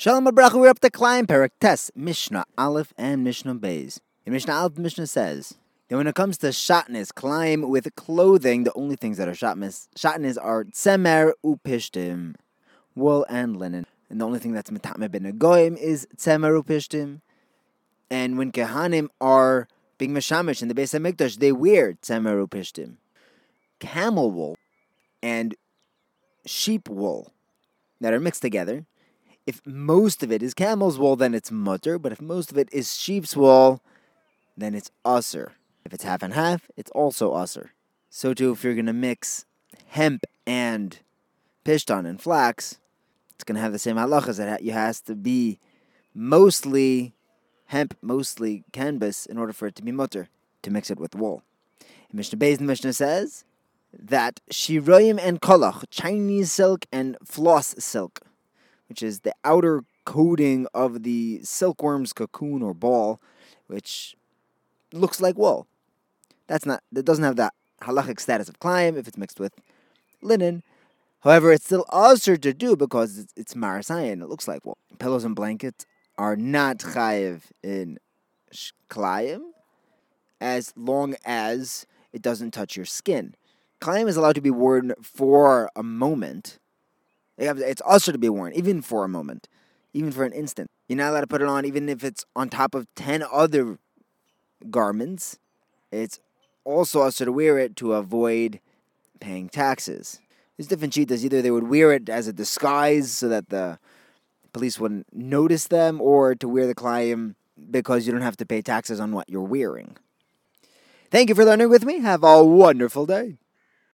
Shalom Abracha, we're up to Klayim Perek Tes, Mishnah Aleph and Mishnah Beis. In Mishnah Aleph, Mishnah says that when it comes to shatnez, klayim with clothing, the only things that are shatnez, are tzemer upishtim, wool and linen. And the only thing that's metame binegaim is tzemer upishtim. And when kehanim are being meshamish in the Beis Hamikdash, they wear tzemer upishtim. Camel wool and sheep wool that are mixed together if most of it is camel's wool, then it's mutter. But if most of it is sheep's wool, then it's usser. If it's half and half, it's also usser. So too, if you're to mix hemp and pishtan and flax, it's to have the same halachas. That it has to be mostly hemp, mostly canvas, in order for it to be mutter, to mix it with wool. And Mishnah Beis, the Mishnah says that shiroyim and kolach, Chinese silk and floss silk, which is the outer coating of the silkworm's cocoon or ball, which looks like wool. That's not that doesn't have that halachic status of klayim if it's mixed with linen. However, it's still also to do because it's, it's maris ayin. It looks like wool. Pillows and blankets are not chayiv in klayim as long as it doesn't touch your skin. Klayim is allowed to be worn for a moment it's also to be worn, even for a moment, even for an instant. You're not allowed to put it on, even if it's on top of 10 other garments. It's also also to wear it to avoid paying taxes. There's different shitos. Either they would wear it as a disguise so that the police wouldn't notice them, or to wear the klayim because you don't have to pay taxes on what you're wearing. Thank you for learning with me. Have a wonderful day.